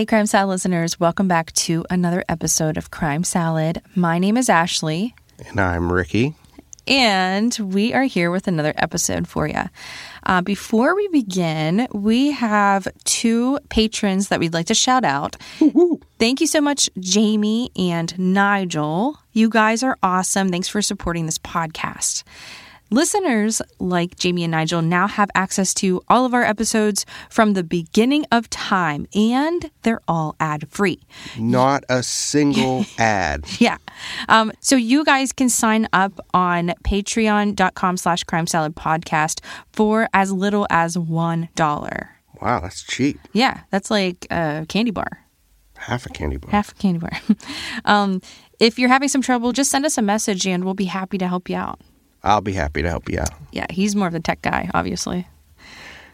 Hey, Crime Salad listeners, welcome back to another episode of Crime Salad. My name is Ashley, And I'm Ricky. and we are here with another episode for you. Uh, before we begin, we have two patrons that we'd like to shout out. Thank you so much, Jamie and Nigel. You guys are awesome. Thanks for supporting this podcast. Listeners like Jamie and Nigel now have access to all of our episodes from the beginning of time, and they're all ad free. Not a single ad. Yeah. Um, so you guys can sign up on patreon.com slash crime salad podcast for as little as $1. Wow, that's cheap. Yeah, that's like a candy bar. Half a candy bar. Half a candy bar. um, if you're having some trouble, just send us a message and we'll be happy to help you out. I'll be happy to help you out. Yeah, he's more of the tech guy, obviously.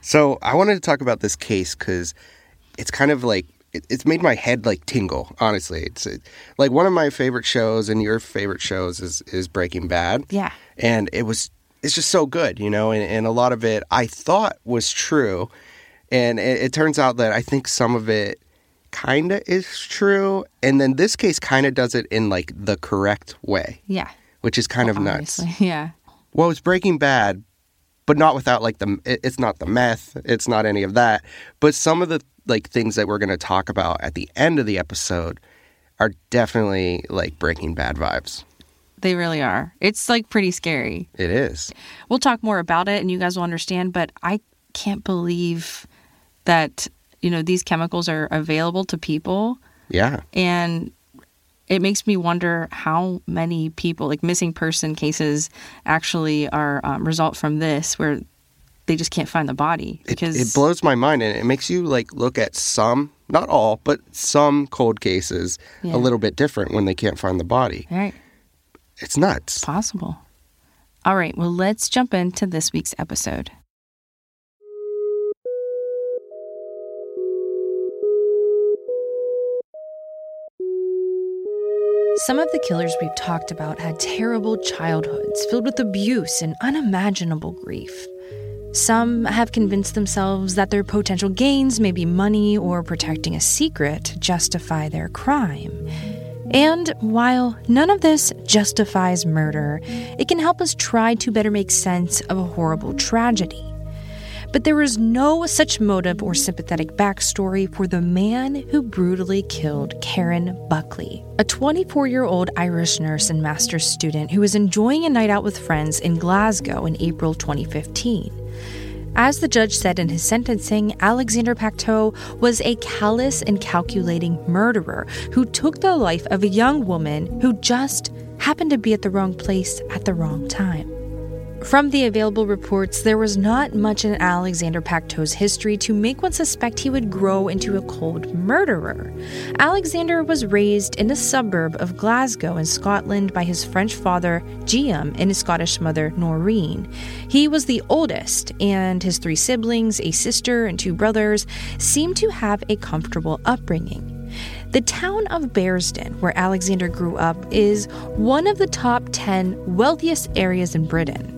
So I wanted to talk about this case because it's kind of like it, it's made my head like tingle. Honestly, it's it, like one of my favorite shows, and your favorite shows is is Breaking Bad. Yeah. and it was it's just so good, you know. And, and a lot of it I thought was true, and it, it turns out that I think some of it kind of is true, and then this case kind of does it in like the correct way, Yeah. Which is kind of nuts. Yeah. Well, it's Breaking Bad, but not without like the. It's not the meth. It's not any of that. But some of the like things that we're going to talk about at the end of the episode are definitely like Breaking Bad vibes. They really are. It's like pretty scary. It is. We'll talk more about it and you guys will understand, but I can't believe that, you know, these chemicals are available to people Yeah. and it makes me wonder how many people like missing person cases actually are um, result from this where they just can't find the body It, because it blows my mind, and it makes you like look at some, not all, but some cold cases Yeah. a little bit different when they can't find the body. all right It's nuts. possible all right well let's jump into this week's episode Some of the killers we've talked about had terrible childhoods filled with abuse and unimaginable grief. Some have convinced themselves that their potential gains may be money or protecting a secret to justify their crime. And while none of this justifies murder, it can help us try to better make sense of a horrible tragedy. But there is no such motive or sympathetic backstory for the man who brutally killed Karen Buckley, a 24 year old Irish nurse and master's student who was enjoying a night out with friends in Glasgow in April 2015. As the judge said in his sentencing, Alexander Pacteau was a callous and calculating murderer who took the life of a young woman who just happened to be at the wrong place at the wrong time. From the available reports, there was not much in Alexander Pacteau's history to make one suspect he would grow into a cold murderer. Alexander was raised in a suburb of Glasgow in Scotland by his French father, Guillaume, and his Scottish mother, Noreen. He was the oldest, and his three siblings, a sister and two brothers, seemed to have a comfortable upbringing. The town of Bearsden, where Alexander grew up, is one of the top 10 wealthiest areas in Britain.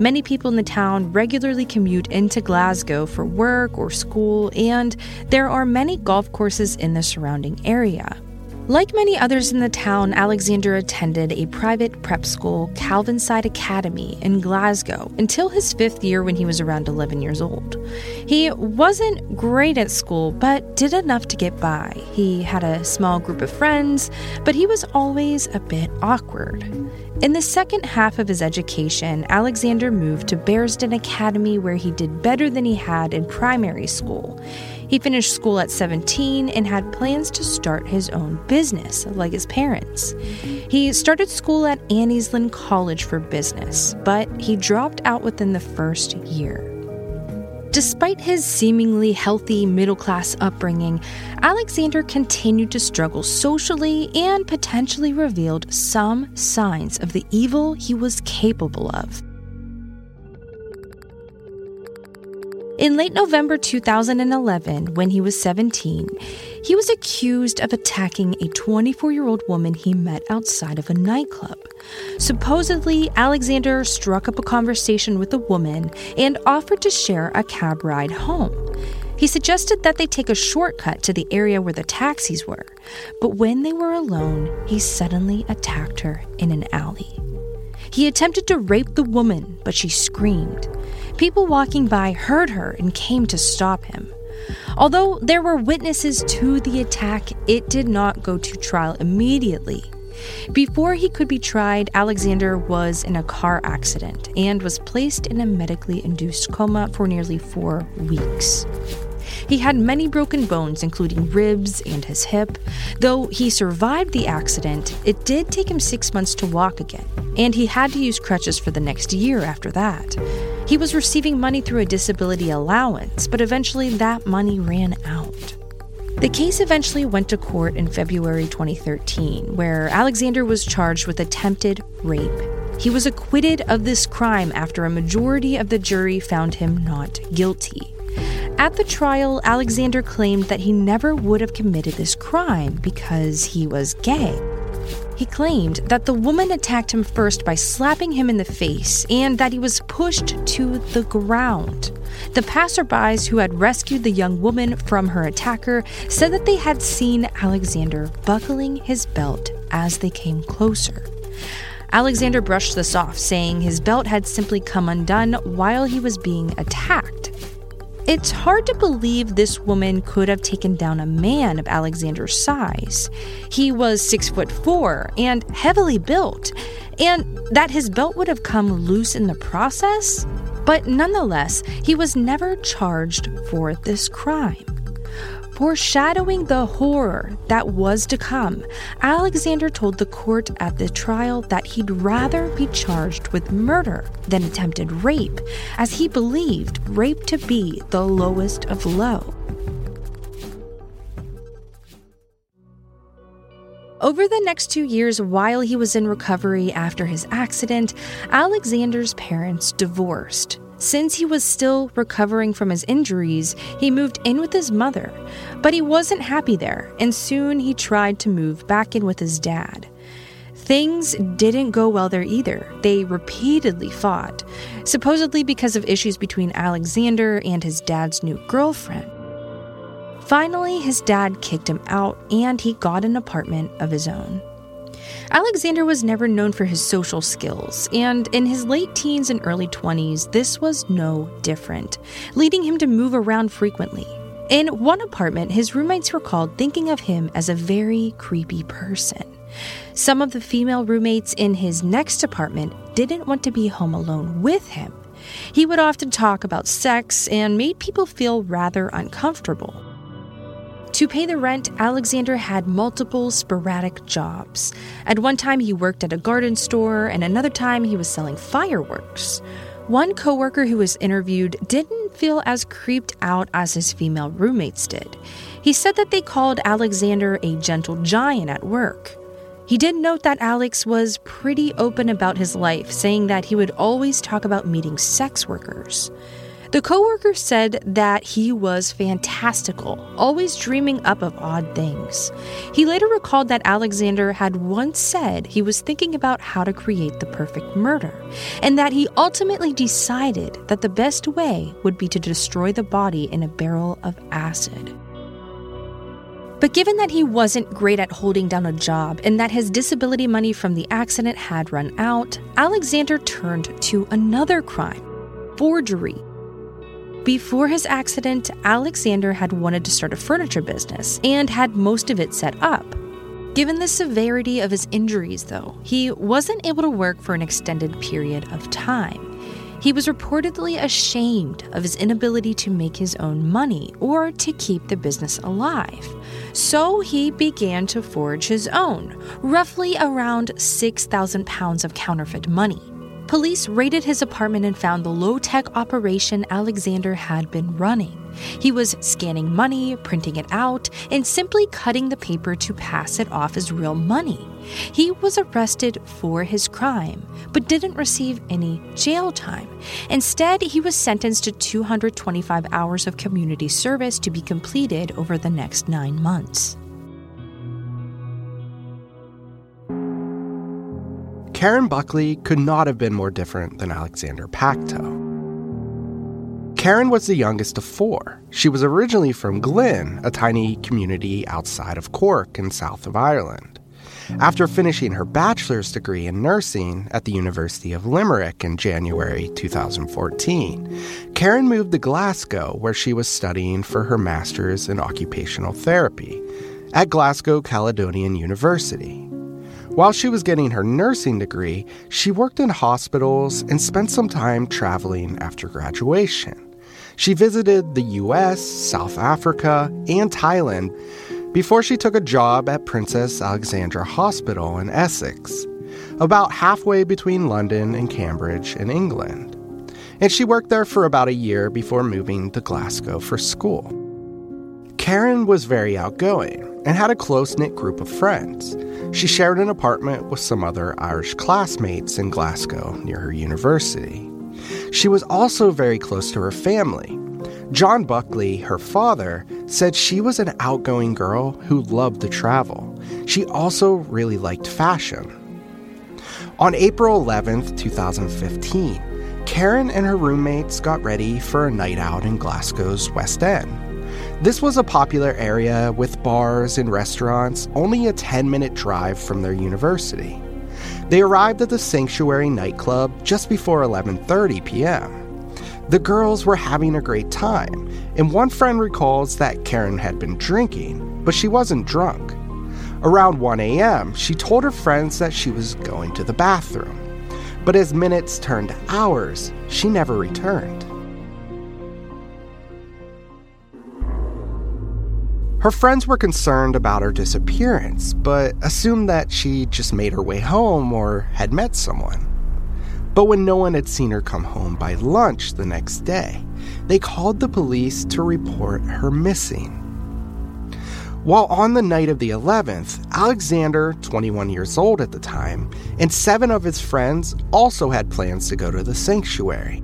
Many people in the town regularly commute into Glasgow for work or school, and there are many golf courses in the surrounding area. Like many others in the town, Alexander attended a private prep school, Kelvinside Academy, in Glasgow until his fifth year when he was around 11 years old. He wasn't great at school, but did enough to get by. He had a small group of friends, but he was always a bit awkward. In the second half of his education, Alexander moved to Bearsden Academy, where he did better than he had in primary school. He finished school at 17 and had plans to start his own business, like his parents. He started school at Anniesland College for Business, but he dropped out within the first year. Despite his seemingly healthy middle class upbringing, Alexander continued to struggle socially and potentially revealed some signs of the evil he was capable of. In late November 2011, when he was 17, he was accused of attacking a 24 year old woman he met outside of a nightclub. Supposedly, Alexander struck up a conversation with the woman and offered to share a cab ride home. He suggested that they take a shortcut to the area where the taxis were, but when they were alone, he suddenly attacked her in an alley. He attempted to rape the woman, but she screamed. People walking by heard her and came to stop him. Although there were witnesses to the attack, it did not go to trial immediately. Before he could be tried, Alexander was in a car accident and was placed in a medically induced coma for nearly four weeks. He had many broken bones, including ribs and his hip. Though he survived the accident, it did take him six months to walk again, and he had to use crutches for the next year after that. He was receiving money through a disability allowance, but eventually that money ran out. The case eventually went to court in February 2013, where Alexander was charged with attempted rape. He was acquitted of this crime after a majority of the jury found him not guilty. At the trial, Alexander claimed that he never would have committed this crime because he was gay. He claimed that the woman attacked him first by slapping him in the face and that he was pushed to the ground. The passerbys who had rescued the young woman from her attacker said that they had seen Alexander buckling his belt as they came closer. Alexander brushed this off, saying his belt had simply come undone while he was being attacked. It's hard to believe this woman could have taken down a man of Alexander's size. He was six foot four and heavily built, and that his belt would have come loose in the process. But nonetheless, he was never charged for this crime. Foreshadowing the horror that was to come, Alexander told the court at the trial that he'd rather be charged with murder than attempted rape, as he believed rape to be the lowest of low. Over the next two years, while he was in recovery after his accident, Alexander's parents divorced. Since he was still recovering from his injuries, he moved in with his mother, but he wasn't happy there, and soon he tried to move back in with his dad. Things didn't go well there either. They repeatedly fought, supposedly because of issues between Alexander and his dad's new girlfriend. Finally, his dad kicked him out and he got an apartment of his own. Alexander was never known for his social skills, and in his late teens and early 20s, this was no different, leading him to move around frequently. In one apartment, his roommates recalled thinking of him as a very creepy person. Some of the female roommates in his next apartment didn't want to be home alone with him. He would often talk about sex and made people feel rather uncomfortable. To pay the rent, Alexander had multiple sporadic jobs. At one time, he worked at a garden store, and another time, he was selling fireworks. One coworker who was interviewed didn't feel as creeped out as his female roommates did. He said that they called Alexander a gentle giant at work. He did note that Alex was pretty open about his life, saying that he would always talk about meeting sex workers. The coworker said that he was fantastical, always dreaming up of odd things. He later recalled that Alexander had once said he was thinking about how to create the perfect murder, and that he ultimately decided that the best way would be to destroy the body in a barrel of acid. But given that he wasn't great at holding down a job and that his disability money from the accident had run out, Alexander turned to another crime forgery. Before his accident, Alexander had wanted to start a furniture business and had most of it set up. Given the severity of his injuries, though, he wasn't able to work for an extended period of time. He was reportedly ashamed of his inability to make his own money or to keep the business alive. So he began to forge his own, roughly around 6,000 pounds of counterfeit money. Police raided his apartment and found the low tech operation Alexander had been running. He was scanning money, printing it out, and simply cutting the paper to pass it off as real money. He was arrested for his crime, but didn't receive any jail time. Instead, he was sentenced to 225 hours of community service to be completed over the next nine months. Karen Buckley could not have been more different than Alexander Pacteau. Karen was the youngest of four. She was originally from Glynn, a tiny community outside of Cork in south of Ireland. After finishing her bachelor's degree in nursing at the University of Limerick in January 2014, Karen moved to Glasgow, where she was studying for her master's in occupational therapy at Glasgow Caledonian University. While she was getting her nursing degree, she worked in hospitals and spent some time traveling after graduation. She visited the US, South Africa, and Thailand before she took a job at Princess Alexandra Hospital in Essex, about halfway between London and Cambridge in England. And she worked there for about a year before moving to Glasgow for school. Karen was very outgoing and had a close knit group of friends. She shared an apartment with some other Irish classmates in Glasgow near her university. She was also very close to her family. John Buckley, her father, said she was an outgoing girl who loved to travel. She also really liked fashion. On April 11th, 2015, Karen and her roommates got ready for a night out in Glasgow's West End. This was a popular area with bars and restaurants only a 10 minute drive from their university. They arrived at the Sanctuary nightclub just before 11:30 p.m. The girls were having a great time, and one friend recalls that Karen had been drinking, but she wasn't drunk. Around 1 a.m., she told her friends that she was going to the bathroom. But as minutes turned to hours, she never returned. Her friends were concerned about her disappearance, but assumed that she just made her way home or had met someone. But when no one had seen her come home by lunch the next day, they called the police to report her missing. While on the night of the 11th, Alexander, 21 years old at the time, and seven of his friends also had plans to go to the sanctuary.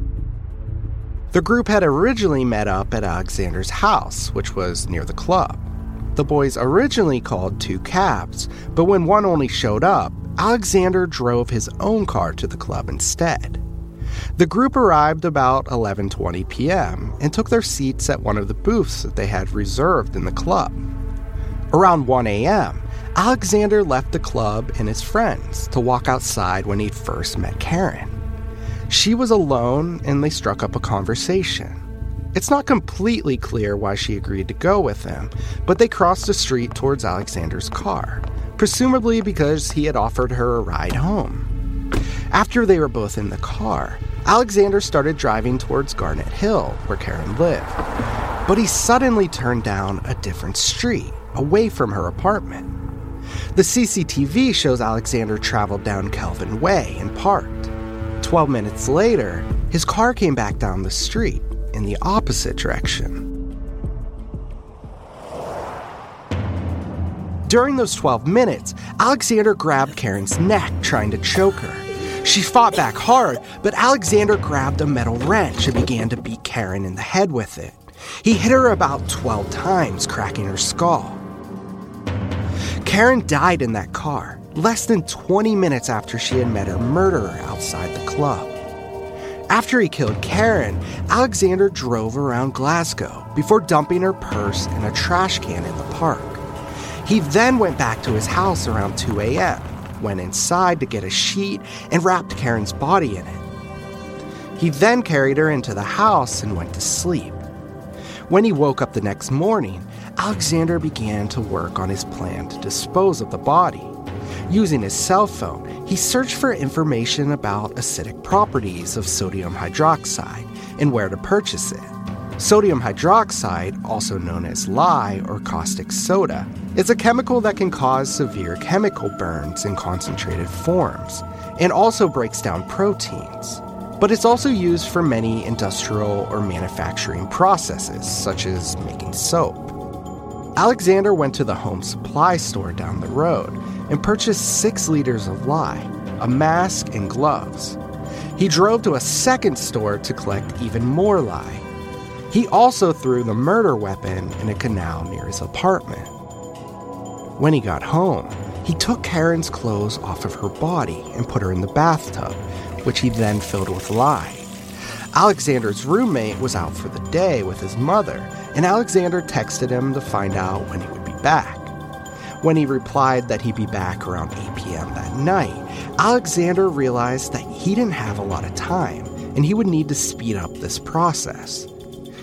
The group had originally met up at Alexander's house, which was near the club. The boys originally called two cabs, but when one only showed up, Alexander drove his own car to the club instead. The group arrived about 11:20 p.m. and took their seats at one of the booths that they had reserved in the club. Around 1 a.m., Alexander left the club and his friends to walk outside when he'd first met Karen. She was alone and they struck up a conversation. It's not completely clear why she agreed to go with him, but they crossed the street towards Alexander's car presumably because he had offered her a ride home. After they were both in the car, Alexander started driving towards Garnet Hill, where Karen lived. But he suddenly turned down a different street, away from her apartment. The CCTV shows Alexander traveled down Kelvin Way and parked. Twelve minutes later, his car came back down the street in the opposite direction. During those 12 minutes, Alexander grabbed Karen's neck, trying to choke her. She fought back hard, but Alexander grabbed a metal wrench and began to beat Karen in the head with it. He hit her about 12 times, cracking her skull. Karen died in that car, less than 20 minutes after she had met her murderer outside the club. After he killed Karen, Alexander drove around Glasgow before dumping her purse in a trash can in the park. He then went back to his house around 2 a.m., went inside to get a sheet, and wrapped Karen's body in it. He then carried her into the house and went to sleep. When he woke up the next morning, Alexander began to work on his plan to dispose of the body. Using his cell phone, he searched for information about acidic properties of sodium hydroxide and where to purchase it. Sodium hydroxide, also known as lye or caustic soda, is a chemical that can cause severe chemical burns in concentrated forms and also breaks down proteins. But it's also used for many industrial or manufacturing processes, such as making soap. Alexander went to the home supply store down the road and purchased six liters of lye, a mask, and gloves. He drove to a second store to collect even more lye he also threw the murder weapon in a canal near his apartment. When he got home, he took Karen's clothes off of her body and put her in the bathtub, which he then filled with lye. Alexander's roommate was out for the day with his mother, and Alexander texted him to find out when he would be back. When he replied that he'd be back around 8 p.m. that night, Alexander realized that he didn't have a lot of time and he would need to speed up this process.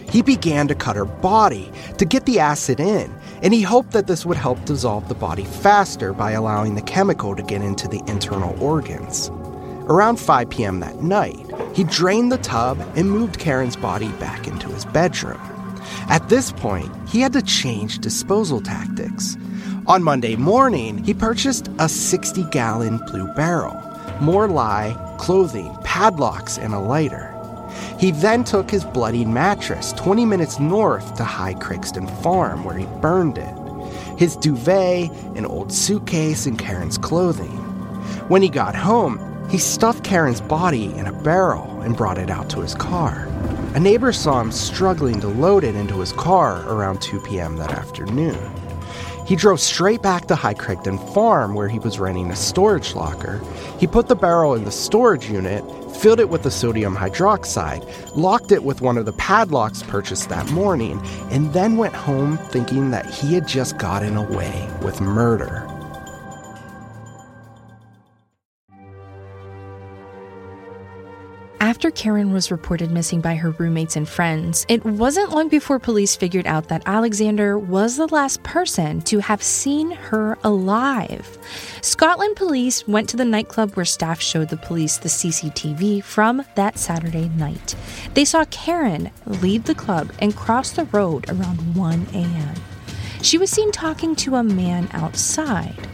He began to cut her body to get the acid in, and he hoped that this would help dissolve the body faster by allowing the chemical to get into the internal organs. Around 5 p.m. that night, he drained the tub and moved Karen's body back into his bedroom. At this point, he had to change disposal tactics. On Monday morning, he purchased a 60 gallon blue barrel, more lye, clothing, padlocks, and a lighter. He then took his bloodied mattress 20 minutes north to High Craigton Farm, where he burned it, his duvet, an old suitcase, and Karen's clothing. When he got home, he stuffed Karen's body in a barrel and brought it out to his car. A neighbor saw him struggling to load it into his car around 2 p.m. that afternoon. He drove straight back to High Craigton Farm where he was renting a storage locker. He put the barrel in the storage unit, filled it with the sodium hydroxide, locked it with one of the padlocks purchased that morning, and then went home thinking that he had just gotten away with murder. After Karen was reported missing by her roommates and friends, it wasn't long before police figured out that Alexander was the last person to have seen her alive. Scotland police went to the nightclub where staff showed the police the CCTV from that Saturday night. They saw Karen leave the club and cross the road around 1 a.m. She was seen talking to a man outside.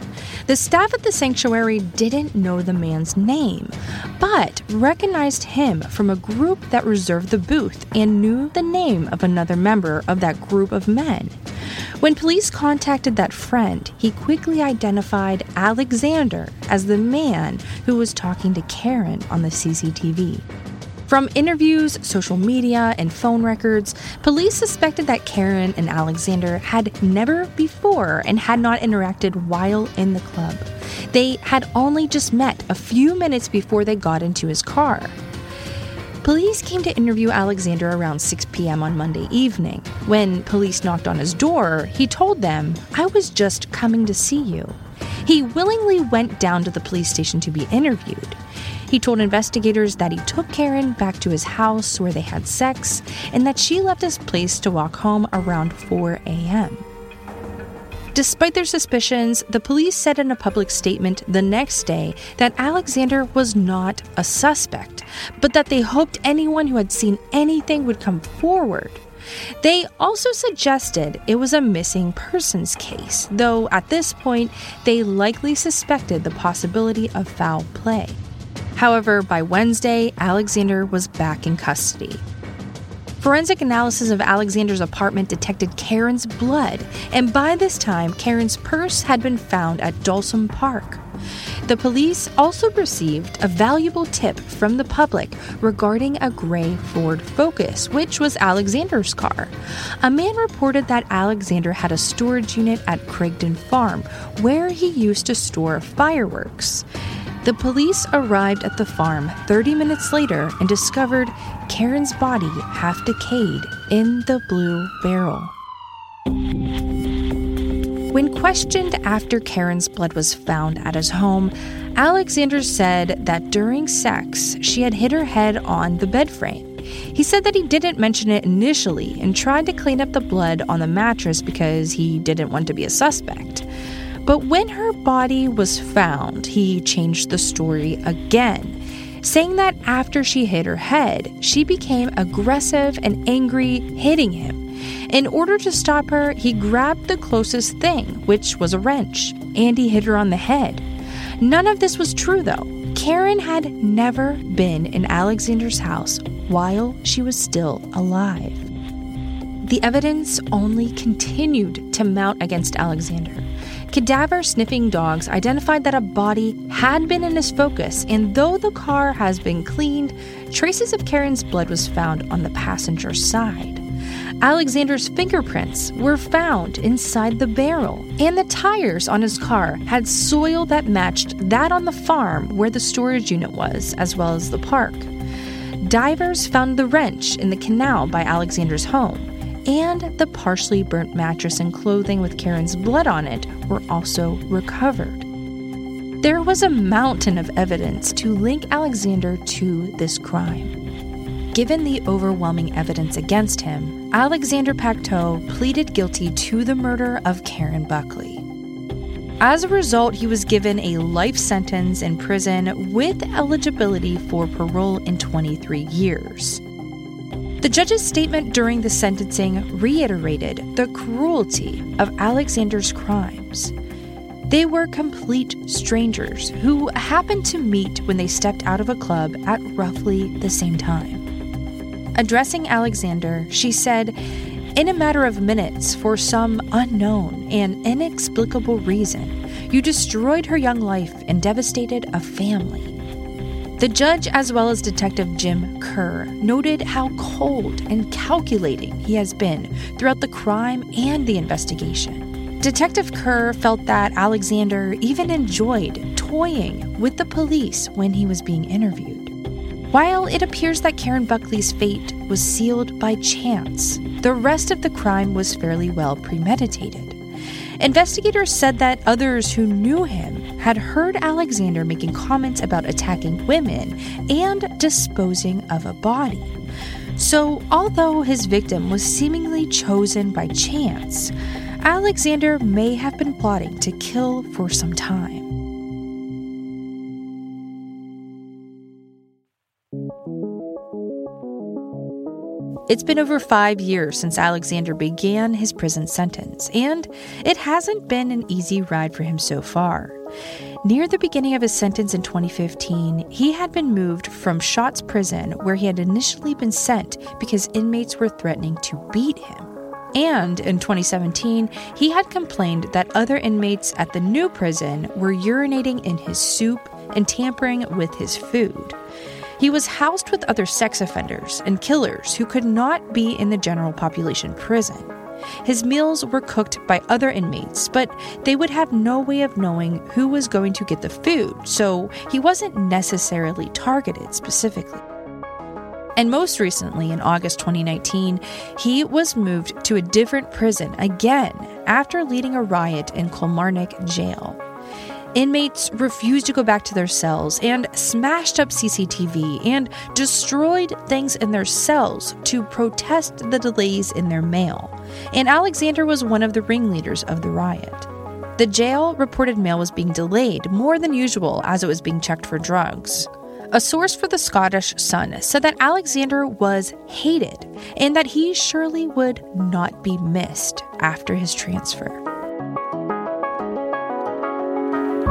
The staff at the sanctuary didn't know the man's name, but recognized him from a group that reserved the booth and knew the name of another member of that group of men. When police contacted that friend, he quickly identified Alexander as the man who was talking to Karen on the CCTV. From interviews, social media, and phone records, police suspected that Karen and Alexander had never before and had not interacted while in the club. They had only just met a few minutes before they got into his car. Police came to interview Alexander around 6 p.m. on Monday evening. When police knocked on his door, he told them, I was just coming to see you. He willingly went down to the police station to be interviewed. He told investigators that he took Karen back to his house where they had sex and that she left his place to walk home around 4 a.m. Despite their suspicions, the police said in a public statement the next day that Alexander was not a suspect, but that they hoped anyone who had seen anything would come forward. They also suggested it was a missing persons case, though at this point they likely suspected the possibility of foul play. However, by Wednesday, Alexander was back in custody. Forensic analysis of Alexander's apartment detected Karen's blood, and by this time, Karen's purse had been found at Dawsholm Park. The police also received a valuable tip from the public regarding a gray Ford Focus, which was Alexander's car. A man reported that Alexander had a storage unit at Craigton Farm where he used to store fireworks. The police arrived at the farm 30 minutes later and discovered Karen's body half decayed in the blue barrel. When questioned after Karen's blood was found at his home, Alexander said that during sex, she had hit her head on the bed frame. He said that he didn't mention it initially and tried to clean up the blood on the mattress because he didn't want to be a suspect. But when her body was found, he changed the story again, saying that after she hit her head, she became aggressive and angry, hitting him. In order to stop her, he grabbed the closest thing, which was a wrench, and he hit her on the head. None of this was true, though. Karen had never been in Alexander's house while she was still alive. The evidence only continued to mount against Alexander. Cadaver sniffing dogs identified that a body had been in his focus, and though the car has been cleaned, traces of Karen's blood was found on the passenger side. Alexander's fingerprints were found inside the barrel, and the tires on his car had soil that matched that on the farm where the storage unit was, as well as the park. divers found the wrench in the canal by Alexander's home, and the partially burnt mattress and clothing with Karen's blood on it were also recovered. There was a mountain of evidence to link Alexander to this crime. Given the overwhelming evidence against him, Alexander Pacteau pleaded guilty to the murder of Karen Buckley. As a result, he was given a life sentence in prison with eligibility for parole in 23 years. The judge's statement during the sentencing reiterated the cruelty of Alexander's crimes. They were complete strangers who happened to meet when they stepped out of a club at roughly the same time. Addressing Alexander, she said, In a matter of minutes, for some unknown and inexplicable reason, you destroyed her young life and devastated a family. The judge, as well as Detective Jim Kerr, noted how cold and calculating he has been throughout the crime and the investigation. Detective Kerr felt that Alexander even enjoyed toying with the police when he was being interviewed. While it appears that Karen Buckley's fate was sealed by chance, the rest of the crime was fairly well premeditated. Investigators said that others who knew him had heard Alexander making comments about attacking women and disposing of a body. So, although his victim was seemingly chosen by chance, Alexander may have been plotting to kill for some time. It's been over five years since Alexander began his prison sentence, and it hasn't been an easy ride for him so far. Near the beginning of his sentence in 2015, he had been moved from Shotts Prison, where he had initially been sent because inmates were threatening to beat him. And in 2017, he had complained that other inmates at the new prison were urinating in his soup and tampering with his food. He was housed with other sex offenders and killers who could not be in the general population prison. His meals were cooked by other inmates, but they would have no way of knowing who was going to get the food, so he wasn't necessarily targeted specifically. And most recently, in August 2019, he was moved to a different prison again after leading a riot in Kilmarnock jail. Inmates refused to go back to their cells and smashed up CCTV and destroyed things in their cells to protest the delays in their mail. And Alexander was one of the ringleaders of the riot. The jail reported mail was being delayed more than usual as it was being checked for drugs. A source for the Scottish Sun said that Alexander was hated and that he surely would not be missed after his transfer.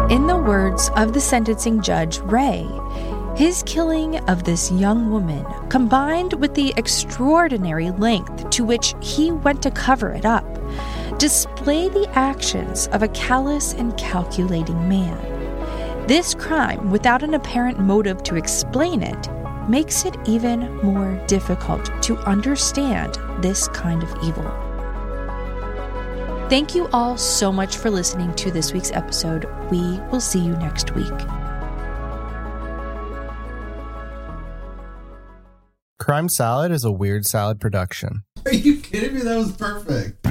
In the words of the sentencing judge, Rae, his killing of this young woman, combined with the extraordinary length to which he went to cover it up, display the actions of a callous and calculating man. This crime, without an apparent motive to explain it, makes it even more difficult to understand this kind of evil. Thank you all so much for listening to this week's episode. We will see you next week. Crime Salad is a weird salad production. Are you kidding me? That was perfect.